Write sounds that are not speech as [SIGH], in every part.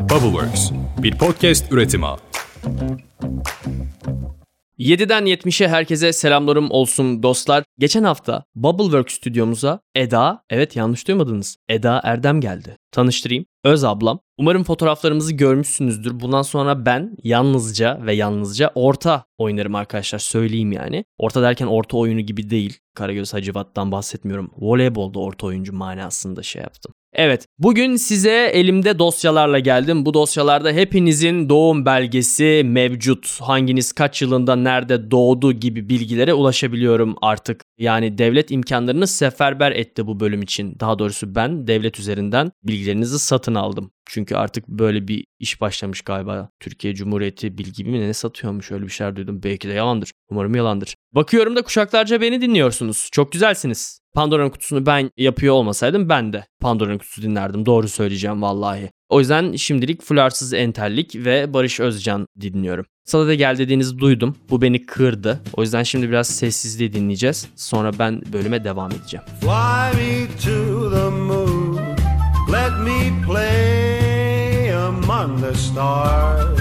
Bubbleworks, bir podcast üretimi. 7'den 70'e herkese selamlarım olsun dostlar. Geçen hafta Bubbleworks stüdyomuza Eda, evet yanlış duymadınız, Eda Erdem geldi. Tanıştırayım. Öz ablam. Umarım fotoğraflarımızı görmüşsünüzdür. Bundan sonra ben yalnızca ve yalnızca orta oynarım arkadaşlar. Söyleyeyim yani. Orta derken orta oyunu gibi değil. Karagöz Hacivat'tan bahsetmiyorum. Voleybolda orta oyuncu manasında şey yaptım. Evet, bugün size elimde dosyalarla geldim. Bu dosyalarda hepinizin doğum belgesi mevcut. Hanginiz kaç yılında nerede doğdu gibi bilgilere ulaşabiliyorum artık. Yani devlet imkanlarını seferber etti bu bölüm için. Daha doğrusu ben devlet üzerinden bilgilerinizi satın aldım. Çünkü artık böyle bir iş başlamış galiba. Türkiye Cumhuriyeti bilgi mi ne satıyormuş öyle bir şeyler duydum. Belki de yalandır. Umarım yalandır. Bakıyorum da kuşaklarca beni dinliyorsunuz. Çok güzelsiniz. Pandora'nın kutusunu ben yapıyor olmasaydım ben de Pandora'nın kutusu dinlerdim. Doğru söyleyeceğim vallahi. O yüzden şimdilik Fularsız Entellik ve Barış Özcan dinliyorum. Sana da gel dediğinizi duydum. Bu beni kırdı. O yüzden şimdi biraz sessizliği dinleyeceğiz. Sonra ben bölüme devam edeceğim. Fly me to the moon. Let me play among the stars.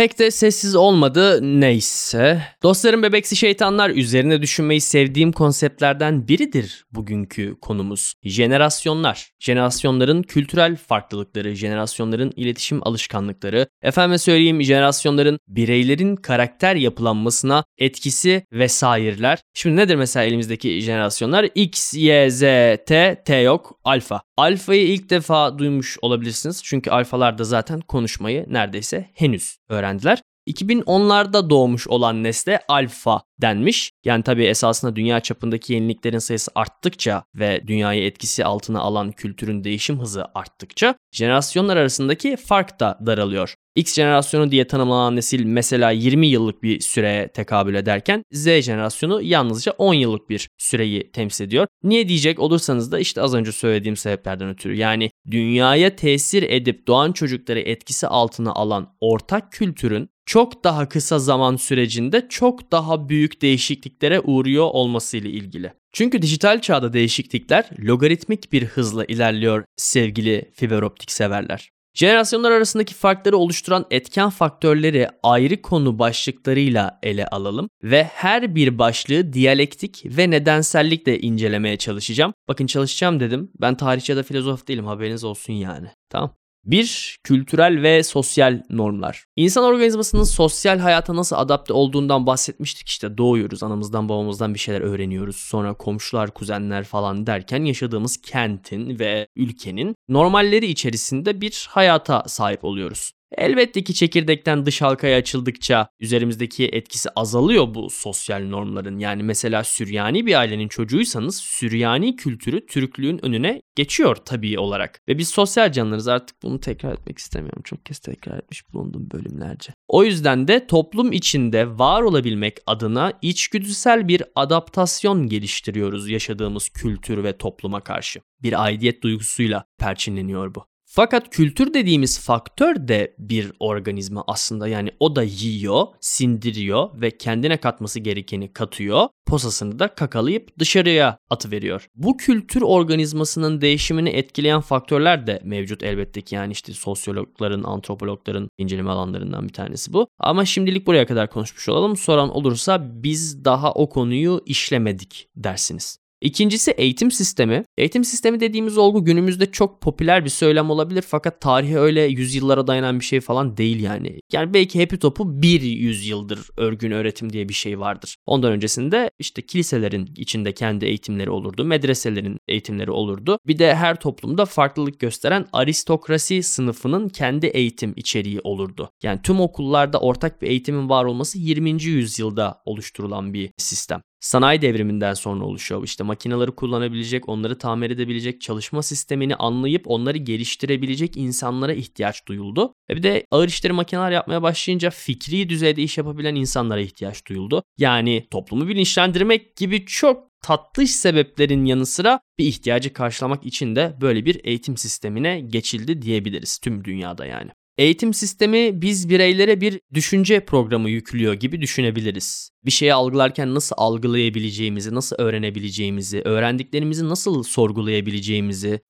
Pek de sessiz olmadı neyse. Dostlarım bebeksi şeytanlar üzerine düşünmeyi sevdiğim konseptlerden biridir bugünkü konumuz. Jenerasyonlar. Jenerasyonların kültürel farklılıkları, jenerasyonların iletişim alışkanlıkları, efendime söyleyeyim jenerasyonların bireylerin karakter yapılanmasına etkisi vesaireler. Şimdi nedir mesela elimizdeki jenerasyonlar? X, Y, Z, T, T yok, alfa. Alfayı ilk defa duymuş olabilirsiniz. Çünkü alfalar da zaten konuşmayı neredeyse henüz öğrendiler. 2010'larda doğmuş olan nesle alfa denmiş. Yani tabii esasında dünya çapındaki yeniliklerin sayısı arttıkça ve dünyayı etkisi altına alan kültürün değişim hızı arttıkça jenerasyonlar arasındaki fark da daralıyor. X jenerasyonu diye tanımlanan nesil mesela 20 yıllık bir süreye tekabül ederken Z jenerasyonu yalnızca 10 yıllık bir süreyi temsil ediyor. Niye diyecek olursanız da işte az önce söylediğim sebeplerden ötürü. Yani dünyaya tesir edip doğan çocukları etkisi altına alan ortak kültürün çok daha kısa zaman sürecinde çok daha büyük değişikliklere uğruyor olmasıyla ilgili. Çünkü dijital çağda değişiklikler logaritmik bir hızla ilerliyor sevgili fiberoptik severler. Jenerasyonlar arasındaki farkları oluşturan etken faktörleri ayrı konu başlıklarıyla ele alalım ve her bir başlığı diyalektik ve nedensellikle incelemeye çalışacağım. Bakın çalışacağım dedim. Ben tarihçi ya da filozof değilim haberiniz olsun yani. Tamam. Bir, kültürel ve sosyal normlar. İnsan organizmasının sosyal hayata nasıl adapte olduğundan bahsetmiştik işte doğuyoruz anamızdan babamızdan bir şeyler öğreniyoruz. Sonra komşular, kuzenler falan derken yaşadığımız kentin ve ülkenin normalleri içerisinde bir hayata sahip oluyoruz. Elbette ki çekirdekten dış halkaya açıldıkça üzerimizdeki etkisi azalıyor bu sosyal normların. Yani mesela Süryani bir ailenin çocuğuysanız Süryani kültürü Türklüğün önüne geçiyor tabii olarak. Ve biz sosyal canlılarız artık bunu tekrar etmek istemiyorum. Çok kez tekrar etmiş bulundum bölümlerce. O yüzden de toplum içinde var olabilmek adına içgüdüsel bir adaptasyon geliştiriyoruz yaşadığımız kültür ve topluma karşı. Bir aidiyet duygusuyla perçinleniyor bu. Fakat kültür dediğimiz faktör de bir organizma aslında yani o da yiyor, sindiriyor ve kendine katması gerekeni katıyor. Posasını da kakalayıp dışarıya atıveriyor. Bu kültür organizmasının değişimini etkileyen faktörler de mevcut elbette ki yani işte sosyologların, antropologların inceleme alanlarından bir tanesi bu. Ama şimdilik buraya kadar konuşmuş olalım. Soran olursa biz daha o konuyu işlemedik dersiniz. İkincisi eğitim sistemi. Eğitim sistemi dediğimiz olgu günümüzde çok popüler bir söylem olabilir fakat tarihi öyle yüzyıllara dayanan bir şey falan değil yani. Yani belki Happy Top'u bir yüzyıldır örgün öğretim diye bir şey vardır. Ondan öncesinde işte kiliselerin içinde kendi eğitimleri olurdu, medreselerin eğitimleri olurdu. Bir de her toplumda farklılık gösteren aristokrasi sınıfının kendi eğitim içeriği olurdu. Yani tüm okullarda ortak bir eğitimin var olması 20. yüzyılda oluşturulan bir sistem sanayi devriminden sonra oluşuyor. İşte makineleri kullanabilecek, onları tamir edebilecek, çalışma sistemini anlayıp onları geliştirebilecek insanlara ihtiyaç duyuldu. Ve bir de ağır işleri makineler yapmaya başlayınca fikri düzeyde iş yapabilen insanlara ihtiyaç duyuldu. Yani toplumu bilinçlendirmek gibi çok tatlış sebeplerin yanı sıra bir ihtiyacı karşılamak için de böyle bir eğitim sistemine geçildi diyebiliriz tüm dünyada yani. Eğitim sistemi biz bireylere bir düşünce programı yüklüyor gibi düşünebiliriz. Bir şeyi algılarken nasıl algılayabileceğimizi, nasıl öğrenebileceğimizi, öğrendiklerimizi nasıl sorgulayabileceğimizi,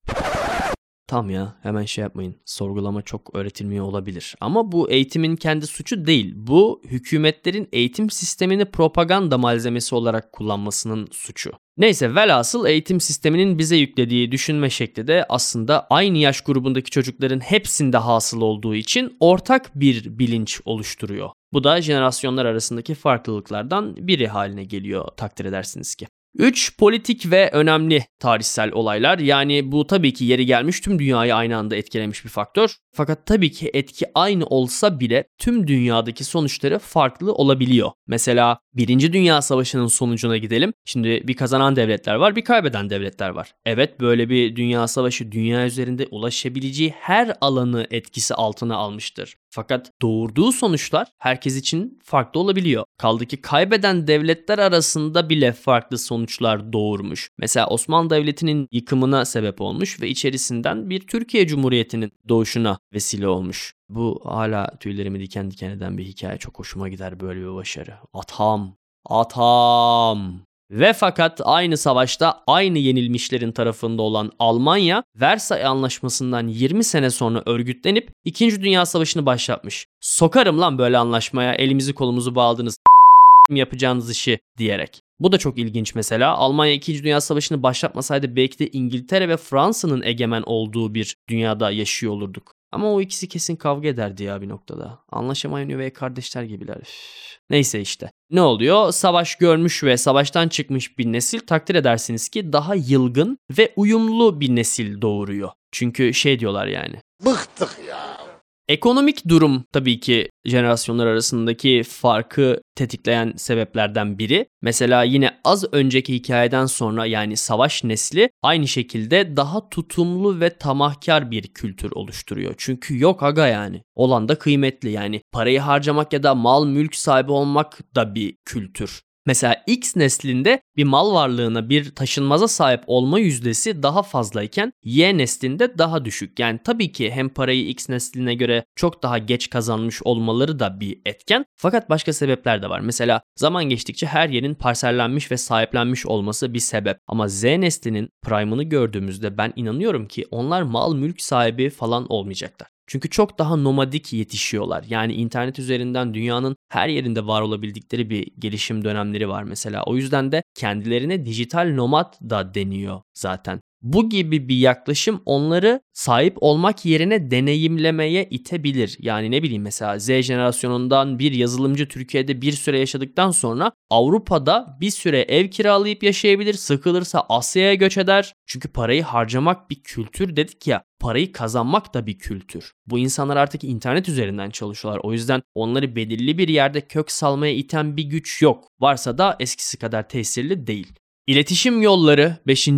Tam ya hemen şey yapmayın. Sorgulama çok öğretilmiyor olabilir. Ama bu eğitimin kendi suçu değil. Bu hükümetlerin eğitim sistemini propaganda malzemesi olarak kullanmasının suçu. Neyse velhasıl eğitim sisteminin bize yüklediği düşünme şekli de aslında aynı yaş grubundaki çocukların hepsinde hasıl olduğu için ortak bir bilinç oluşturuyor. Bu da jenerasyonlar arasındaki farklılıklardan biri haline geliyor takdir edersiniz ki. 3 politik ve önemli tarihsel olaylar. Yani bu tabii ki yeri gelmiş tüm dünyayı aynı anda etkilemiş bir faktör. Fakat tabii ki etki aynı olsa bile tüm dünyadaki sonuçları farklı olabiliyor. Mesela Birinci Dünya Savaşı'nın sonucuna gidelim. Şimdi bir kazanan devletler var, bir kaybeden devletler var. Evet böyle bir dünya savaşı dünya üzerinde ulaşabileceği her alanı etkisi altına almıştır. Fakat doğurduğu sonuçlar herkes için farklı olabiliyor. Kaldı ki kaybeden devletler arasında bile farklı sonuçlar doğurmuş. Mesela Osmanlı Devleti'nin yıkımına sebep olmuş ve içerisinden bir Türkiye Cumhuriyeti'nin doğuşuna vesile olmuş. Bu hala tüylerimi diken diken eden bir hikaye. Çok hoşuma gider böyle bir başarı. Atam. Atam. Ve fakat aynı savaşta aynı yenilmişlerin tarafında olan Almanya Versay Anlaşması'ndan 20 sene sonra örgütlenip 2. Dünya Savaşı'nı başlatmış. Sokarım lan böyle anlaşmaya elimizi kolumuzu bağladınız [LAUGHS] yapacağınız işi diyerek. Bu da çok ilginç mesela. Almanya 2. Dünya Savaşı'nı başlatmasaydı belki de İngiltere ve Fransa'nın egemen olduğu bir dünyada yaşıyor olurduk. Ama o ikisi kesin kavga ederdi ya bir noktada. Anlaşamayan üvey kardeşler gibiler. Üff. Neyse işte. Ne oluyor? Savaş görmüş ve savaştan çıkmış bir nesil takdir edersiniz ki daha yılgın ve uyumlu bir nesil doğuruyor. Çünkü şey diyorlar yani. Bıktık ya. Ekonomik durum tabii ki jenerasyonlar arasındaki farkı tetikleyen sebeplerden biri. Mesela yine az önceki hikayeden sonra yani savaş nesli aynı şekilde daha tutumlu ve tamahkar bir kültür oluşturuyor. Çünkü yok aga yani. Olan da kıymetli yani parayı harcamak ya da mal mülk sahibi olmak da bir kültür. Mesela X neslinde bir mal varlığına bir taşınmaza sahip olma yüzdesi daha fazlayken Y neslinde daha düşük. Yani tabii ki hem parayı X nesline göre çok daha geç kazanmış olmaları da bir etken. Fakat başka sebepler de var. Mesela zaman geçtikçe her yerin parsellenmiş ve sahiplenmiş olması bir sebep. Ama Z neslinin prime'ını gördüğümüzde ben inanıyorum ki onlar mal mülk sahibi falan olmayacaklar. Çünkü çok daha nomadik yetişiyorlar. Yani internet üzerinden dünyanın her yerinde var olabildikleri bir gelişim dönemleri var mesela. O yüzden de kendilerine dijital nomad da deniyor zaten. Bu gibi bir yaklaşım onları sahip olmak yerine deneyimlemeye itebilir. Yani ne bileyim mesela Z jenerasyonundan bir yazılımcı Türkiye'de bir süre yaşadıktan sonra Avrupa'da bir süre ev kiralayıp yaşayabilir. Sıkılırsa Asya'ya göç eder. Çünkü parayı harcamak bir kültür dedik ya. Parayı kazanmak da bir kültür. Bu insanlar artık internet üzerinden çalışıyorlar. O yüzden onları belirli bir yerde kök salmaya iten bir güç yok. Varsa da eskisi kadar tesirli değil. İletişim yolları 5.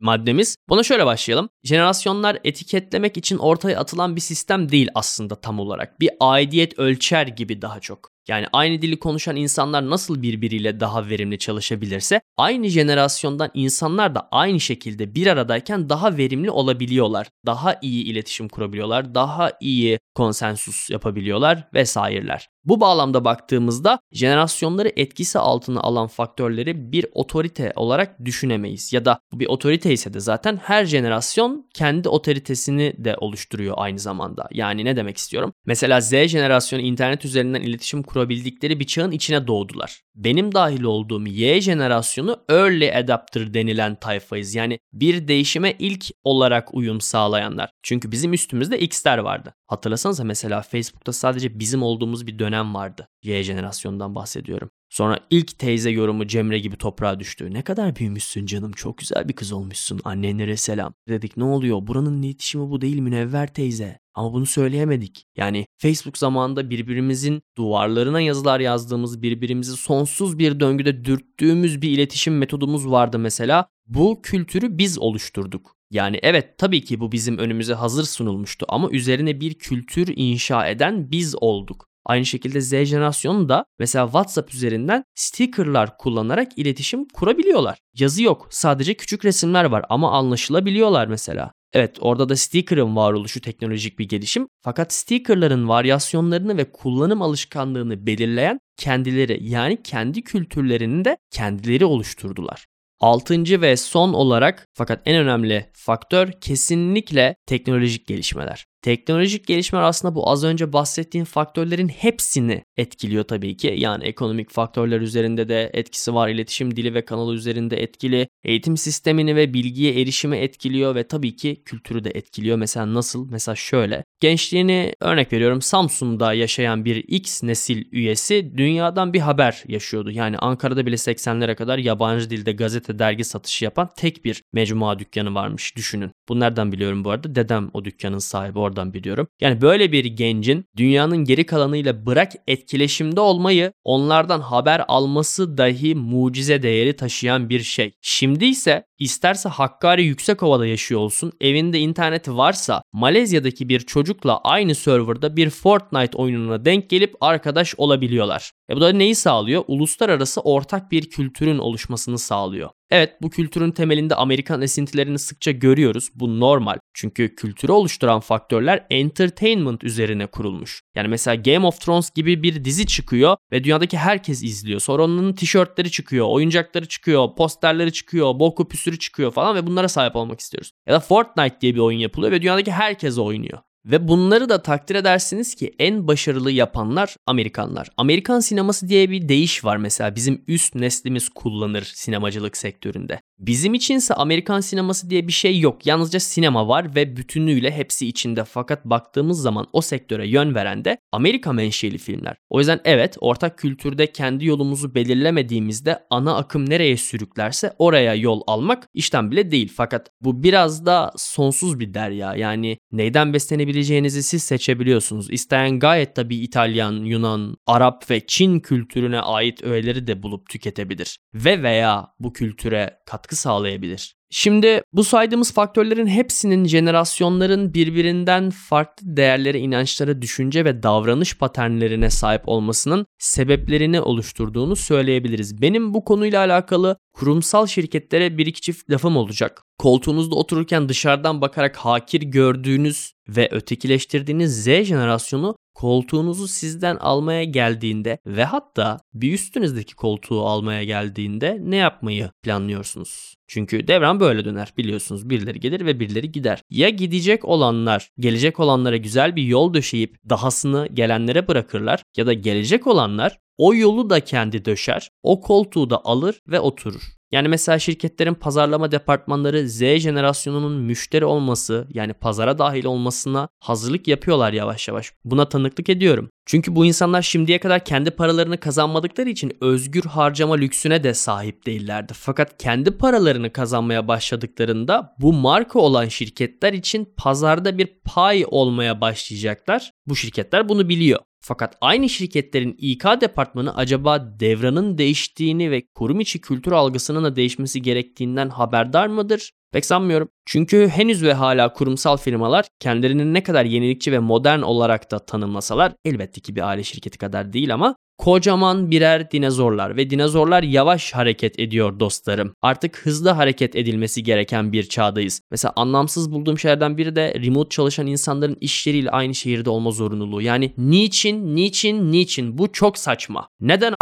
maddemiz. Buna şöyle başlayalım. Jenerasyonlar etiketlemek için ortaya atılan bir sistem değil aslında tam olarak. Bir aidiyet ölçer gibi daha çok. Yani aynı dili konuşan insanlar nasıl birbiriyle daha verimli çalışabilirse aynı jenerasyondan insanlar da aynı şekilde bir aradayken daha verimli olabiliyorlar. Daha iyi iletişim kurabiliyorlar, daha iyi konsensus yapabiliyorlar vesaireler. Bu bağlamda baktığımızda jenerasyonları etkisi altına alan faktörleri bir otorite olarak düşünemeyiz. Ya da bu bir otorite ise de zaten her jenerasyon kendi otoritesini de oluşturuyor aynı zamanda. Yani ne demek istiyorum? Mesela Z jenerasyonu internet üzerinden iletişim kurabildikleri bir çağın içine doğdular. Benim dahil olduğum Y jenerasyonu early adapter denilen tayfayız. Yani bir değişime ilk olarak uyum sağlayanlar. Çünkü bizim üstümüzde X'ler vardı. Hatırlasanıza mesela Facebook'ta sadece bizim olduğumuz bir dönem vardı. Y jenerasyonundan bahsediyorum. Sonra ilk teyze yorumu Cemre gibi toprağa düştü. Ne kadar büyümüşsün canım çok güzel bir kız olmuşsun annenlere selam. Dedik ne oluyor buranın iletişimi bu değil Münevver teyze. Ama bunu söyleyemedik. Yani Facebook zamanında birbirimizin duvarlarına yazılar yazdığımız, birbirimizi sonsuz bir döngüde dürttüğümüz bir iletişim metodumuz vardı mesela. Bu kültürü biz oluşturduk. Yani evet tabii ki bu bizim önümüze hazır sunulmuştu ama üzerine bir kültür inşa eden biz olduk. Aynı şekilde Z jenerasyonu da mesela WhatsApp üzerinden stickerlar kullanarak iletişim kurabiliyorlar. Yazı yok sadece küçük resimler var ama anlaşılabiliyorlar mesela. Evet orada da sticker'ın varoluşu teknolojik bir gelişim fakat sticker'ların varyasyonlarını ve kullanım alışkanlığını belirleyen kendileri yani kendi kültürlerini de kendileri oluşturdular. Altıncı ve son olarak fakat en önemli faktör kesinlikle teknolojik gelişmeler. Teknolojik gelişmeler aslında bu az önce bahsettiğim faktörlerin hepsini etkiliyor tabii ki. Yani ekonomik faktörler üzerinde de etkisi var. İletişim dili ve kanalı üzerinde etkili. Eğitim sistemini ve bilgiye erişimi etkiliyor ve tabii ki kültürü de etkiliyor. Mesela nasıl? Mesela şöyle. Gençliğini örnek veriyorum Samsun'da yaşayan bir X nesil üyesi dünyadan bir haber yaşıyordu. Yani Ankara'da bile 80'lere kadar yabancı dilde gazete dergi satışı yapan tek bir mecmua dükkanı varmış düşünün. Bu nereden biliyorum bu arada? Dedem o dükkanın sahibi oradan biliyorum. Yani böyle bir gencin dünyanın geri kalanıyla bırak etkileşimde olmayı onlardan haber alması dahi mucize değeri taşıyan bir şey. Şimdi ise isterse Hakkari Yüksekova'da yaşıyor olsun evinde interneti varsa Malezya'daki bir çocukla aynı serverda bir Fortnite oyununa denk gelip arkadaş olabiliyorlar. E bu da neyi sağlıyor? Uluslararası ortak bir kültürün oluşmasını sağlıyor. Evet bu kültürün temelinde Amerikan esintilerini sıkça görüyoruz. Bu normal. Çünkü kültürü oluşturan faktörler entertainment üzerine kurulmuş. Yani mesela Game of Thrones gibi bir dizi çıkıyor ve dünyadaki herkes izliyor. Sonra onun tişörtleri çıkıyor, oyuncakları çıkıyor, posterleri çıkıyor, boku püsürü çıkıyor falan ve bunlara sahip olmak istiyoruz. Ya da Fortnite diye bir oyun yapılıyor ve dünyadaki herkes oynuyor. Ve bunları da takdir edersiniz ki en başarılı yapanlar Amerikanlar. Amerikan sineması diye bir değiş var mesela bizim üst neslimiz kullanır sinemacılık sektöründe. Bizim içinse Amerikan sineması diye bir şey yok. Yalnızca sinema var ve bütünüyle hepsi içinde. Fakat baktığımız zaman o sektöre yön veren de Amerika menşeli filmler. O yüzden evet ortak kültürde kendi yolumuzu belirlemediğimizde ana akım nereye sürüklerse oraya yol almak işten bile değil. Fakat bu biraz da sonsuz bir derya. Yani neyden beslenebileceğinizi siz seçebiliyorsunuz. İsteyen gayet tabii İtalyan, Yunan, Arap ve Çin kültürüne ait öğeleri de bulup tüketebilir. Ve veya bu kültüre katkı sağlayabilir. Şimdi bu saydığımız faktörlerin hepsinin jenerasyonların birbirinden farklı değerlere, inançlara, düşünce ve davranış paternlerine sahip olmasının sebeplerini oluşturduğunu söyleyebiliriz. Benim bu konuyla alakalı kurumsal şirketlere bir iki çift lafım olacak. Koltuğunuzda otururken dışarıdan bakarak hakir gördüğünüz ve ötekileştirdiğiniz Z jenerasyonu koltuğunuzu sizden almaya geldiğinde ve hatta bir üstünüzdeki koltuğu almaya geldiğinde ne yapmayı planlıyorsunuz? Çünkü devran böyle döner biliyorsunuz. Birileri gelir ve birileri gider. Ya gidecek olanlar gelecek olanlara güzel bir yol döşeyip dahasını gelenlere bırakırlar ya da gelecek olanlar o yolu da kendi döşer, o koltuğu da alır ve oturur. Yani mesela şirketlerin pazarlama departmanları Z jenerasyonunun müşteri olması yani pazara dahil olmasına hazırlık yapıyorlar yavaş yavaş. Buna tanıklık ediyorum. Çünkü bu insanlar şimdiye kadar kendi paralarını kazanmadıkları için özgür harcama lüksüne de sahip değillerdi. Fakat kendi paralarını kazanmaya başladıklarında bu marka olan şirketler için pazarda bir pay olmaya başlayacaklar. Bu şirketler bunu biliyor. Fakat aynı şirketlerin İK departmanı acaba devranın değiştiğini ve kurum içi kültür algısının da değişmesi gerektiğinden haberdar mıdır? Pek sanmıyorum. Çünkü henüz ve hala kurumsal firmalar kendilerini ne kadar yenilikçi ve modern olarak da tanımlasalar elbette ki bir aile şirketi kadar değil ama kocaman birer dinozorlar ve dinozorlar yavaş hareket ediyor dostlarım. Artık hızlı hareket edilmesi gereken bir çağdayız. Mesela anlamsız bulduğum şeylerden biri de remote çalışan insanların işleriyle aynı şehirde olma zorunluluğu. Yani niçin, niçin, niçin? Bu çok saçma. Neden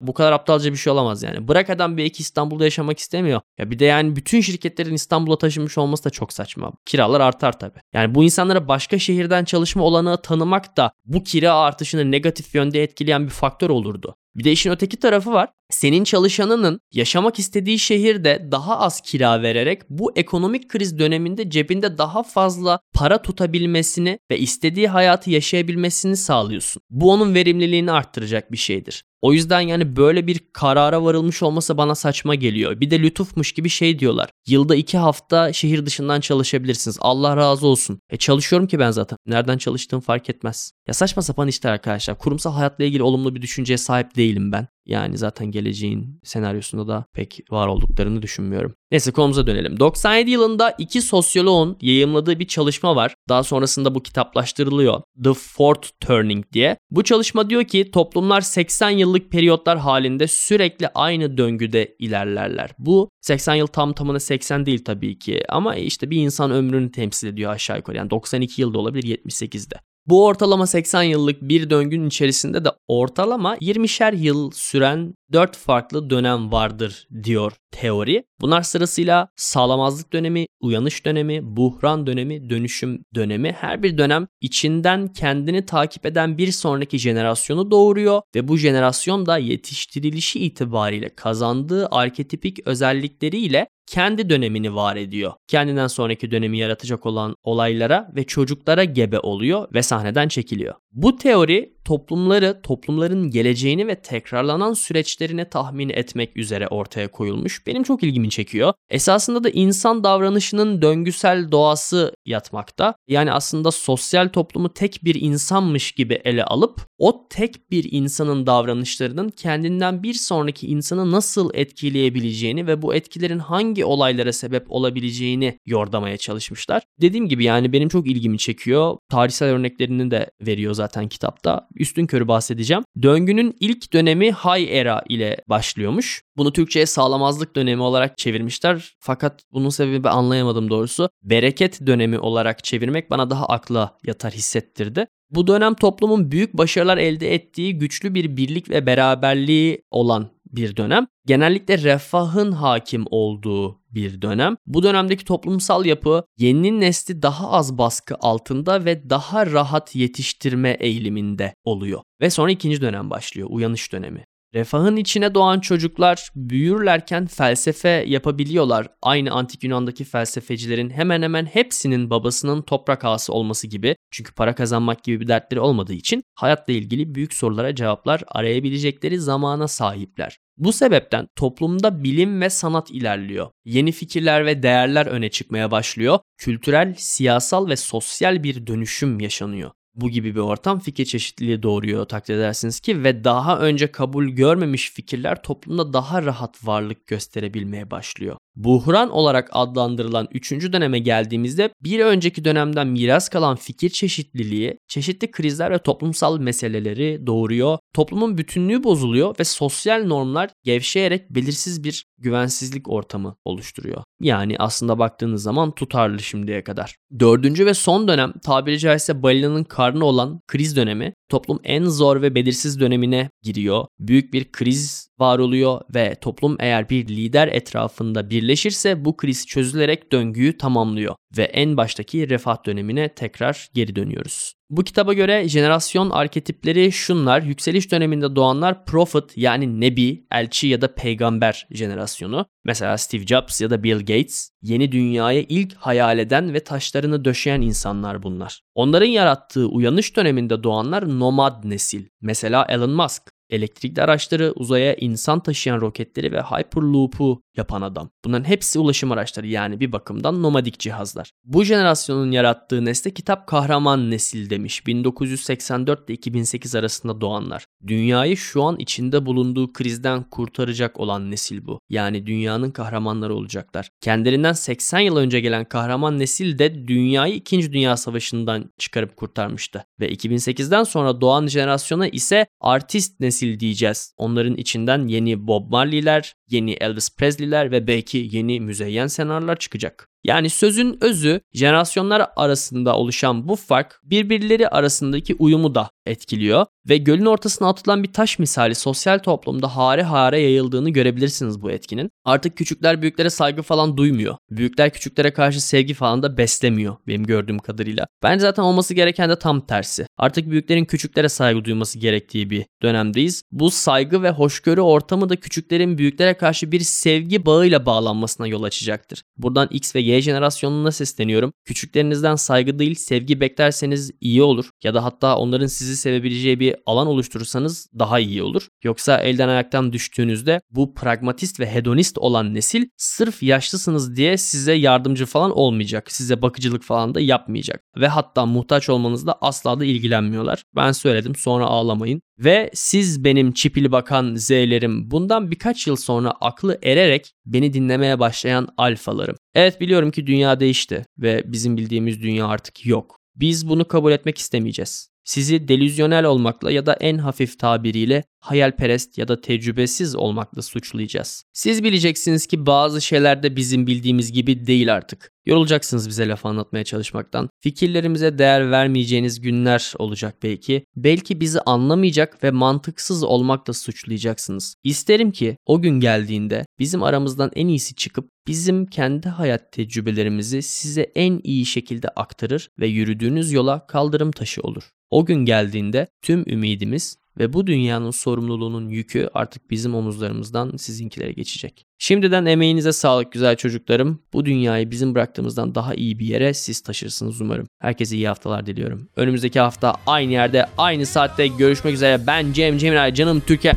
bu kadar aptalca bir şey olamaz yani. Bırak adam belki İstanbul'da yaşamak istemiyor. Ya bir de yani bütün şirketlerin İstanbul'a taşınmış olması da çok saçma. Kiralar artar tabii. Yani bu insanlara başka şehirden çalışma olanağı tanımak da bu kira artışını negatif yönde etkileyen bir faktör olurdu. Bir de işin öteki tarafı var. Senin çalışanının yaşamak istediği şehirde daha az kira vererek bu ekonomik kriz döneminde cebinde daha fazla para tutabilmesini ve istediği hayatı yaşayabilmesini sağlıyorsun. Bu onun verimliliğini arttıracak bir şeydir. O yüzden yani böyle bir karara varılmış olması bana saçma geliyor. Bir de lütufmuş gibi şey diyorlar. Yılda iki hafta şehir dışından çalışabilirsiniz. Allah razı olsun. E çalışıyorum ki ben zaten. Nereden çalıştığım fark etmez. Ya saçma sapan işler arkadaşlar. Kurumsal hayatla ilgili olumlu bir düşünceye sahip değilim ben. Yani zaten geleceğin senaryosunda da pek var olduklarını düşünmüyorum. Neyse konumuza dönelim. 97 yılında iki sosyoloğun yayımladığı bir çalışma var. Daha sonrasında bu kitaplaştırılıyor. The Fourth Turning diye. Bu çalışma diyor ki toplumlar 80 yıllık periyotlar halinde sürekli aynı döngüde ilerlerler. Bu 80 yıl tam tamına 80 değil tabii ki ama işte bir insan ömrünü temsil ediyor aşağı yukarı. Yani 92 yılda olabilir 78'de. Bu ortalama 80 yıllık bir döngünün içerisinde de ortalama 20'şer yıl süren dört farklı dönem vardır diyor teori. Bunlar sırasıyla sağlamazlık dönemi, uyanış dönemi, buhran dönemi, dönüşüm dönemi. Her bir dönem içinden kendini takip eden bir sonraki jenerasyonu doğuruyor ve bu jenerasyon da yetiştirilişi itibariyle kazandığı arketipik özellikleriyle kendi dönemini var ediyor. Kendinden sonraki dönemi yaratacak olan olaylara ve çocuklara gebe oluyor ve sahneden çekiliyor. Bu teori toplumları, toplumların geleceğini ve tekrarlanan süreçlerini tahmin etmek üzere ortaya koyulmuş. Benim çok ilgimi çekiyor. Esasında da insan davranışının döngüsel doğası yatmakta. Yani aslında sosyal toplumu tek bir insanmış gibi ele alıp o tek bir insanın davranışlarının kendinden bir sonraki insanı nasıl etkileyebileceğini ve bu etkilerin hangi olaylara sebep olabileceğini yordamaya çalışmışlar. Dediğim gibi yani benim çok ilgimi çekiyor. Tarihsel örneklerini de veriyor zaten kitapta. Üstün körü bahsedeceğim. Döngünün ilk dönemi High Era ile başlıyormuş. Bunu Türkçe'ye sağlamazlık dönemi olarak çevirmişler. Fakat bunun sebebi anlayamadım doğrusu. Bereket dönemi olarak çevirmek bana daha akla yatar hissettirdi. Bu dönem toplumun büyük başarılar elde ettiği güçlü bir birlik ve beraberliği olan bir dönem. Genellikle refahın hakim olduğu bir dönem. Bu dönemdeki toplumsal yapı yeni nesli daha az baskı altında ve daha rahat yetiştirme eğiliminde oluyor. Ve sonra ikinci dönem başlıyor, uyanış dönemi. Refahın içine doğan çocuklar büyürlerken felsefe yapabiliyorlar. Aynı antik Yunan'daki felsefecilerin hemen hemen hepsinin babasının toprak ağası olması gibi. Çünkü para kazanmak gibi bir dertleri olmadığı için hayatla ilgili büyük sorulara cevaplar arayabilecekleri zamana sahipler. Bu sebepten toplumda bilim ve sanat ilerliyor. Yeni fikirler ve değerler öne çıkmaya başlıyor. Kültürel, siyasal ve sosyal bir dönüşüm yaşanıyor bu gibi bir ortam fikir çeşitliliği doğuruyor takdir edersiniz ki ve daha önce kabul görmemiş fikirler toplumda daha rahat varlık gösterebilmeye başlıyor. Buhran olarak adlandırılan 3. döneme geldiğimizde bir önceki dönemden miras kalan fikir çeşitliliği çeşitli krizler ve toplumsal meseleleri doğuruyor. Toplumun bütünlüğü bozuluyor ve sosyal normlar gevşeyerek belirsiz bir güvensizlik ortamı oluşturuyor. Yani aslında baktığınız zaman tutarlı şimdiye kadar. Dördüncü ve son dönem tabiri caizse balinanın karnı olan kriz dönemi toplum en zor ve belirsiz dönemine giriyor. Büyük bir kriz var oluyor ve toplum eğer bir lider etrafında birleşirse bu kriz çözülerek döngüyü tamamlıyor ve en baştaki refah dönemine tekrar geri dönüyoruz. Bu kitaba göre jenerasyon arketipleri şunlar. Yükseliş döneminde doğanlar prophet yani nebi, elçi ya da peygamber jenerasyonu. Mesela Steve Jobs ya da Bill Gates yeni dünyayı ilk hayal eden ve taşlarını döşeyen insanlar bunlar. Onların yarattığı uyanış döneminde doğanlar nomad nesil. Mesela Elon Musk elektrikli araçları, uzaya insan taşıyan roketleri ve Hyperloop'u yapan adam. Bunların hepsi ulaşım araçları yani bir bakımdan nomadik cihazlar. Bu jenerasyonun yarattığı nesle kitap kahraman nesil demiş. 1984 ile 2008 arasında doğanlar. Dünyayı şu an içinde bulunduğu krizden kurtaracak olan nesil bu. Yani dünyanın kahramanları olacaklar. Kendilerinden 80 yıl önce gelen kahraman nesil de dünyayı 2. Dünya Savaşı'ndan çıkarıp kurtarmıştı. Ve 2008'den sonra doğan jenerasyona ise artist nesil diyeceğiz. Onların içinden yeni Bob Marley'ler, yeni Elvis Presley'ler ve belki yeni müzeyyen senaryolar çıkacak. Yani sözün özü jenerasyonlar arasında oluşan bu fark birbirleri arasındaki uyumu da etkiliyor ve gölün ortasına atılan bir taş misali sosyal toplumda hare hare yayıldığını görebilirsiniz bu etkinin. Artık küçükler büyüklere saygı falan duymuyor. Büyükler küçüklere karşı sevgi falan da beslemiyor benim gördüğüm kadarıyla. Bence zaten olması gereken de tam tersi. Artık büyüklerin küçüklere saygı duyması gerektiği bir dönemdeyiz. Bu saygı ve hoşgörü ortamı da küçüklerin büyüklere karşı bir sevgi bağıyla bağlanmasına yol açacaktır. Buradan X ve Y jenerasyonuna sesleniyorum. Küçüklerinizden saygı değil sevgi beklerseniz iyi olur. Ya da hatta onların sizi sevebileceği bir alan oluşturursanız daha iyi olur. Yoksa elden ayaktan düştüğünüzde bu pragmatist ve hedonist olan nesil sırf yaşlısınız diye size yardımcı falan olmayacak. Size bakıcılık falan da yapmayacak. Ve hatta muhtaç olmanızda asla da ilgilenmiyorlar. Ben söyledim sonra ağlamayın. Ve siz benim çipili bakan Z'lerim bundan birkaç yıl sonra aklı ererek beni dinlemeye başlayan alfalarım. Evet biliyorum ki dünya değişti ve bizim bildiğimiz dünya artık yok. Biz bunu kabul etmek istemeyeceğiz. sizi delüzyonel olmakla ya da en hafif tabiriyle hayalperest ya da tecrübesiz olmakla suçlayacağız. Siz bileceksiniz ki bazı şeyler de bizim bildiğimiz gibi değil artık. Yorulacaksınız bize laf anlatmaya çalışmaktan. Fikirlerimize değer vermeyeceğiniz günler olacak belki. Belki bizi anlamayacak ve mantıksız olmakla suçlayacaksınız. İsterim ki o gün geldiğinde bizim aramızdan en iyisi çıkıp bizim kendi hayat tecrübelerimizi size en iyi şekilde aktarır ve yürüdüğünüz yola kaldırım taşı olur. O gün geldiğinde tüm ümidimiz ve bu dünyanın sorumluluğunun yükü artık bizim omuzlarımızdan sizinkilere geçecek. Şimdiden emeğinize sağlık güzel çocuklarım. Bu dünyayı bizim bıraktığımızdan daha iyi bir yere siz taşırsınız umarım. Herkese iyi haftalar diliyorum. Önümüzdeki hafta aynı yerde aynı saatte görüşmek üzere. Ben Cem Cemiray canım Türkiye.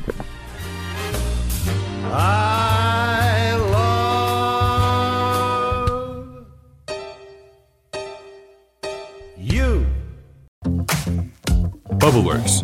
I love you. Bubbleworks